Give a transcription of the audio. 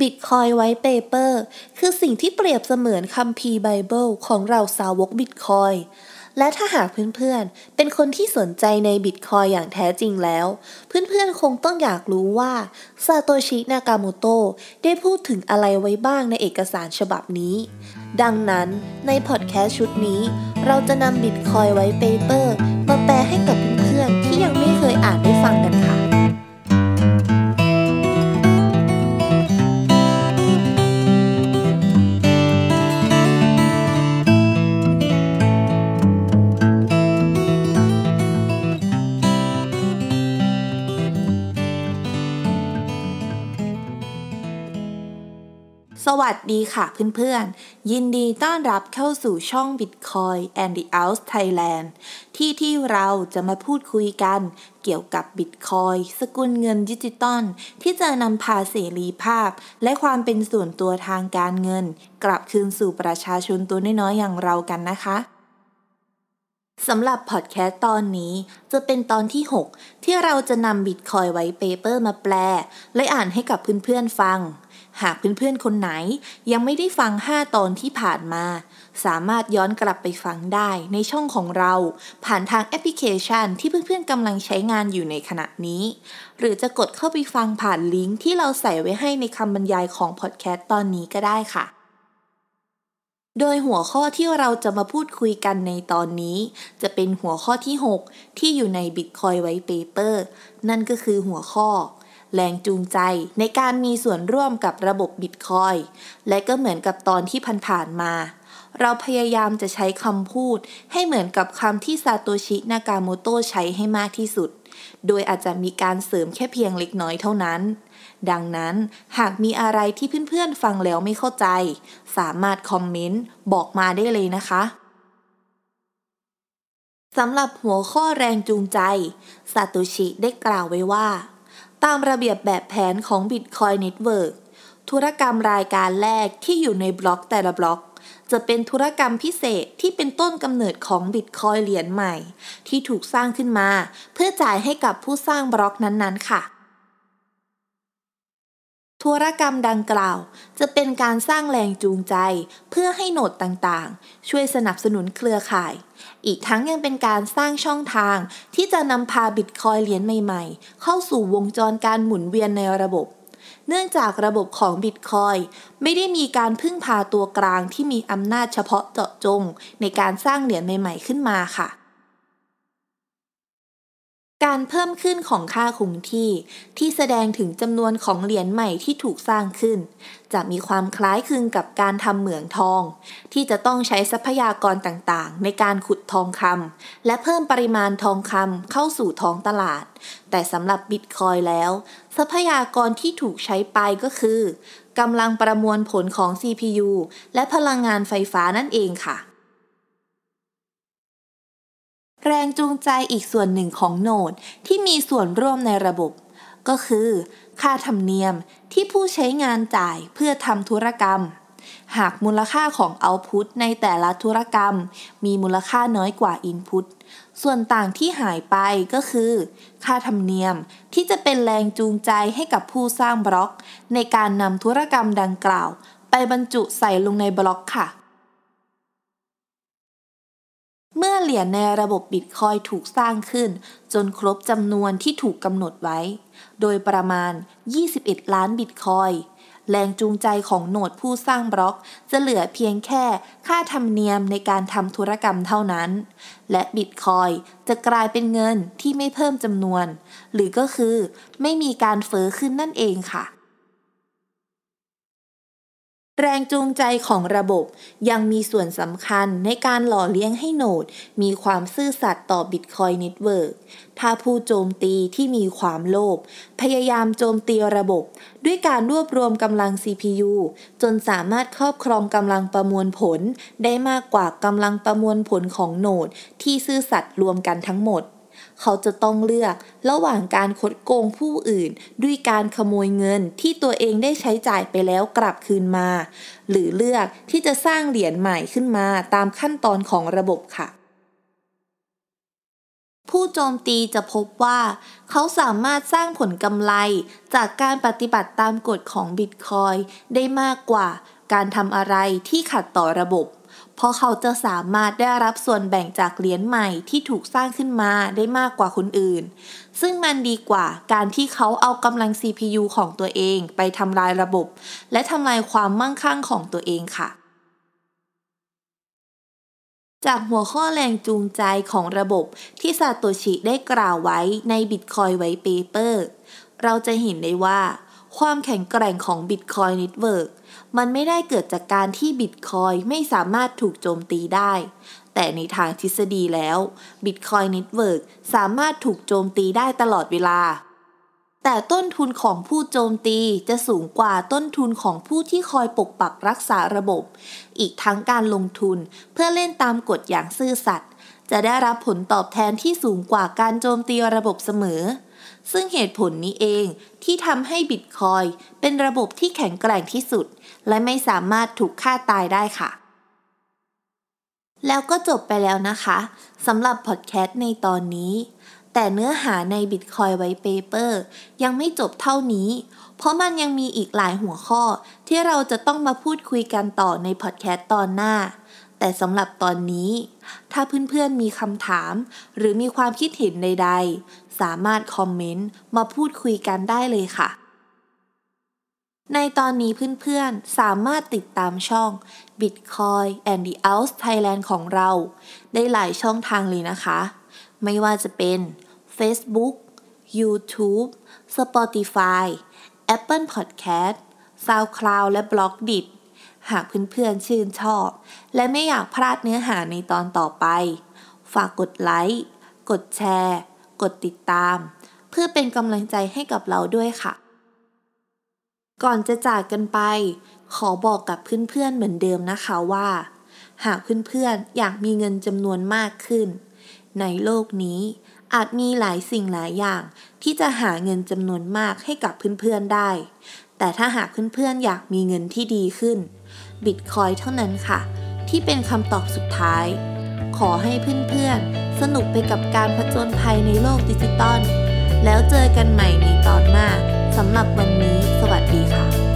Bitcoin White Paper คือสิ่งที่เปรียบเสมือนคัมภีร์ไบเบิลของเราสาวกบิตคอยและถ้าหากเพื่อนๆ เป็นคนที่สนใจในบิตคอยอย่างแท้จริงแล้ว เพื่อนๆ คงต้องอยากรู้ว่าซาโตชินากาโมโตได้พูดถึงอะไรไว้บ้างในเอกสารฉบับนี้ ดังนั้นในพอดแคสต์ชุดนี้ เราจะนำ Bitcoin White Paper มาแปลให้กับเพื่อนๆ ที่ยังไม่เคยอ่านได้ฟังกันค่ะ สวัสดีค่ะเพื่อนๆ ยินดีต้อนรับเข้าสู่ช่อง Bitcoin and the Out Thailand ที่ที่เราจะมาพูดคุยกันเกี่ยวกับ Bitcoin สกุลเงินดิจิตอลที่จะนำพาเสรีภาพ และความเป็นส่วนตัวทางการเงิน กลับคืนสู่ประชาชนตัวน้อยๆอย่างเรากันนะคะ สำหรับพอดแคสต์ตอนนี้จะเป็นตอนที่ 6 ที่เราจะนำ Bitcoin White Paper มาแปล และอ่านให้กับเพื่อนๆฟัง หากเพื่อนๆคนไหนยังไม่ได้ฟัง 5 ตอนที่ผ่านมา สามารถย้อนกลับไปฟังได้ในช่องของเรา ผ่านทางแอปพลิเคชันที่เพื่อนๆกำลังใช้งานอยู่ในขณะนี้ หรือจะกดเข้าไปฟังผ่านลิงก์ที่เราใส่ไว้ให้ในคำบรรยายของพอดแคสต์ตอนนี้ก็ได้ค่ะ โดยหัวข้อที่เราจะมาพูดคุยกันในตอนนี้ จะเป็นหัวข้อที่ 6 ที่อยู่ใน Bitcoin White Paper นั่นก็คือหัวข้อ แรงจูงใจในการมีส่วนร่วมกับระบบบิตคอยและก็เหมือนกับตอนที่ผ่านๆมา เราพยายามจะใช้คำพูดให้เหมือนกับคำที่ซาโตชิ นากาโมโตใช้ให้มากที่สุด โดยอาจจะมีการเสริมแค่เพียงเล็กน้อยเท่านั้น ดังนั้นหากมีอะไรที่เพื่อนๆฟังแล้วไม่เข้าใจ สามารถคอมเมนต์บอกมาได้เลยนะคะสำหรับหัวข้อแรงจูงใจซาโตชิได้กล่าวไว้ว่า ตามระเบียบแบบแผนของ Bitcoin Network ธุรกรรมรายการแรกที่อยู่ในบล็อกแต่ละบล็อก จะเป็นธุรกรรมพิเศษที่เป็นต้นกำเนิดของบิตคอยเหรียญใหม่ ที่ถูกสร้างขึ้นมา เพื่อจ่ายให้กับผู้สร้างบล็อกนั้นๆ ค่ะ ธุรกรรมดังกล่าว จะเป็นการสร้างแรงจูงใจ เพื่อให้โหนดต่างๆ ช่วยสนับสนุนเครือข่าย อีกทั้งยังเป็นการสร้างช่องทางที่จะนำพาบิตคอยเหรียญใหม่ ๆ เข้าสู่วงจรการหมุนเวียนในระบบ เนื่องจากระบบของบิตคอยไม่ได้มีการพึ่งพาตัวกลางที่มีอำนาจเฉพาะเจาะจง ในการสร้างเหรียญใหม่ ๆ ขึ้นมาค่ะ การเพิ่มขึ้นของค่าคงที่ ที่แสดงถึงจำนวนของเหรียญใหม่ที่ถูกสร้างขึ้น จะมีความคล้ายคลึงกับการทำเหมืองทอง ที่จะต้องใช้ทรัพยากรต่างๆ ในการขุดทองคำและเพิ่มปริมาณทองคำเข้าสู่ท้องตลาด แต่สำหรับบิตคอยแล้ว ทรัพยากรที่ถูกใช้ไปก็คือกำลังประมวลผลของ CPU และพลังงานไฟฟ้านั่นเองค่ะ แรงจูงใจอีกส่วนหนึ่งของโนดที่มีส่วนร่วมในระบบ ก็คือ ค่าธรรมเนียมที่ผู้ใช้งานจ่ายเพื่อทำธุรกรรม หากมูลค่าของเอาพุตในแต่ละธุรกรรม มีมูลค่าน้อยกว่าอินพุตส่วนต่างที่หายไปก็คือ ค่าธรรมเนียมที่จะเป็นแรงจูงใจให้กับผู้สร้างบล็อก ในการนำธุรกรรมดังกล่าว ไปบรรจุใส่ลงในบล็อกค่ะ เมื่อเหรียญในระบบบิตคอยถูกสร้างขึ้น จนครบจำนวนที่ถูกกำหนดไว้ โดยประมาณ 21 ล้านบิตคอยแรงจูงใจของโหนดผู้สร้างบล็อก จะเหลือเพียงแค่ค่าธรรมเนียมในการทำธุรกรรมเท่านั้น และบิตคอยจะกลายเป็นเงินที่ไม่เพิ่มจำนวน หรือก็คือไม่มีการเฟอ้อขึ้นนั่นเองค่ะ แรงจูงใจของระบบยังมีส่วนสำคัญในการหล่อเลี้ยงให้โนด มีความซื่อสัตย์ต่อ Bitcoin Network ถ้าผู้โจมตีที่มีความโลภพยายามโจมตีระบบ ด้วยการรวบรวมกำลัง CPU จนสามารถครอบครองกำลังประมวลผล ได้มากกว่ากำลังประมวลผลของโนด ที่ซื่อสัตย์รวมกันทั้งหมด เขาจะต้องเลือกระหว่างการคดโกงผู้อื่น ด้วยการขโมยเงินที่ตัวเองได้ใช้จ่ายไปแล้วกลับคืนมา หรือเลือกที่จะสร้างเหรียญใหม่ขึ้นมาตามขั้นตอนของระบบค่ะผู้โจมตีจะพบว่า เขาสามารถสร้างผลกำไร จากการปฏิบัติตามกฎของบิตคอยได้มากกว่า การทำอะไรที่ขัดต่อระบบ เพราะเขาจะสามารถได้รับส่วนแบ่งจากเหรียญใหม่ที่ถูกสร้างขึ้นมาได้มากกว่าคนอื่น ซึ่งมันดีกว่าการที่เขาเอากำลัง CPU ของตัวเองไปทำลายระบบ และทำลายความมั่งคั่งของตัวเองค่ะ จากหัวข้อแรงจูงใจของระบบที่ซาโตชิได้กล่าวไว้ใน Bitcoin White Paper เราจะเห็นได้ว่า ความแข็งแกร่งของ Bitcoin Network มันไม่ได้เกิดจากการที่ Bitcoin ไม่สามารถถูกโจมตีได้ แต่ในทางทฤษฎีแล้ว Bitcoin Network สามารถถูกโจมตีได้ตลอดเวลา แต่ต้นทุนของผู้โจมตีจะสูงกว่าต้นทุนของผู้ที่คอยปกปักรักษาระบบ อีกทั้งการลงทุนเพื่อเล่นตามกฎอย่างซื่อสัตย์จะได้รับผลตอบแทนที่สูงกว่าการโจมตีระบบเสมอ ซึ่งเหตุผลนี้เองที่ทำให้บิตคอยเป็นระบบที่แข็งแกร่งที่สุด และไม่สามารถถูกฆ่าตายได้ค่ะ แล้วก็จบไปแล้วนะคะสำหรับพอดแคสต์ในตอนนี้ แต่เนื้อหาใน Bitcoin White Paper ยังไม่จบเท่านี้ เพราะมันยังมีอีกหลายหัวข้อที่เราจะต้องมาพูดคุยกันต่อในพอดแคสต์ตอนหน้าแต่สำหรับตอนนี้ ถ้าเพื่อนๆมีคำถาม หรือมีความคิดเห็นใดๆ สามารถคอมเมนต์มาพูดคุยกันได้เลยค่ะ ในตอนนี้เพื่อนๆ สามารถติดตามช่อง Bitcoin and the Out Thailand ของเรา ได้หลายช่องทางเลยนะคะ ไม่ว่าจะเป็น Facebook YouTube Spotify Apple Podcast SoundCloud และ b l o g d i t หากเพื่อนๆชื่นชอบ และไม่อยากพลาดเนื้อหาในตอนต่อไป ฝากกดไลค์ กดแชร์ กดติดตาม เพื่อเป็นกำลังใจให้กับเราด้วยค่ะ ก่อนจะจากกันไป ขอบอกกับเพื่อนๆเหมือนเดิมนะคะว่า หากเพื่อนๆอยากมีเงินจำนวนมากขึ้น ในโลกนี้อาจมีหลายสิ่งหลายอย่าง ที่จะหาเงินจำนวนมากให้กับเพื่อนๆได้ แต่ถ้าหากเพื่อนๆอยากมีเงินที่ดีขึ้นบิตคอยเท่านั้นค่ะ ที่เป็นคำตอบสุดท้าย ขอให้เพื่อนๆ สนุกไปกับการผจญภัยในโลกดิจิตอลแล้วเจอกันใหม่ในตอนหน้าสำหรับวันนี้ สวัสดีค่ะ